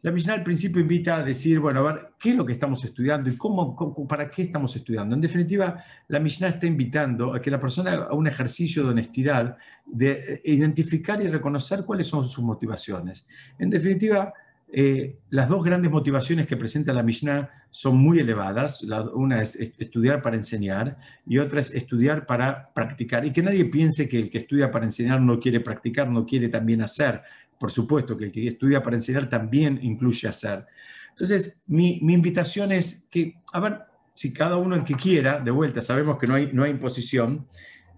La Mishnah al principio invita a decir, bueno, a ver, ¿qué es lo que estamos estudiando y cómo, para qué estamos estudiando? En definitiva, la Mishnah está invitando a que la persona haga un ejercicio de honestidad, de identificar y reconocer cuáles son sus motivaciones. En definitiva, eh, las dos grandes motivaciones que presenta la Mishnah son muy elevadas. una es estudiar para enseñar y otra es estudiar para practicar. Y que nadie piense que el que estudia para enseñar no quiere practicar, no quiere también hacer. Por supuesto que el que estudia para enseñar también incluye hacer. Entonces, mi, invitación es que, a ver, si cada uno el que quiera, de vuelta, sabemos que no hay, no hay imposición,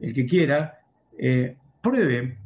el que quiera, eh, pruebe,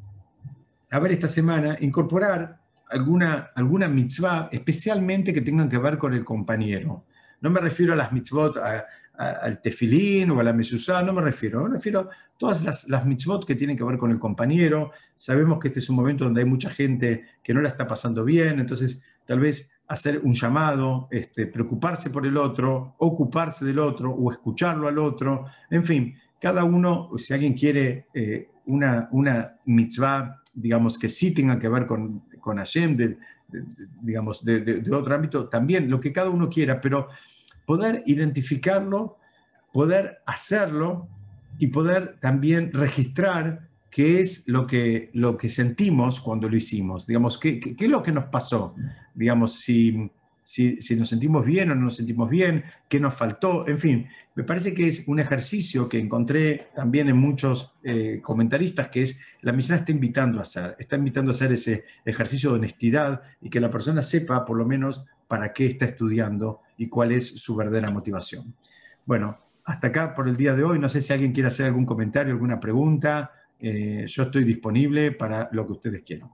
a ver, esta semana, incorporar alguna, alguna mitzvah, especialmente que tengan que ver con el compañero. No me refiero a las mitzvot, al tefilín o a la mesuzá, no me refiero, me refiero a todas las, las, mitzvot que tienen que ver con el compañero. Sabemos que este es un momento donde hay mucha gente que no la está pasando bien, entonces tal vez hacer un llamado, este, preocuparse por el otro, ocuparse del otro o escucharlo al otro, en fin, cada uno, si alguien quiere eh, una, una mitzvah, digamos, que sí tenga que ver con, con Hashem, de, digamos, de, otro ámbito, también lo que cada uno quiera, pero poder identificarlo, poder hacerlo y poder también registrar qué es lo que, lo que sentimos cuando lo hicimos, digamos, qué, qué, es lo que nos pasó, digamos, si nos sentimos bien o no nos sentimos bien, qué nos faltó, en fin, me parece que es un ejercicio que encontré también en muchos eh, comentaristas, que es la misión está invitando a hacer, está invitando a hacer ese ejercicio de honestidad y que la persona sepa por lo menos para qué está estudiando y cuál es su verdadera motivación. Bueno, hasta acá por el día de hoy, no sé si alguien quiere hacer algún comentario, alguna pregunta, eh, yo estoy disponible para lo que ustedes quieran.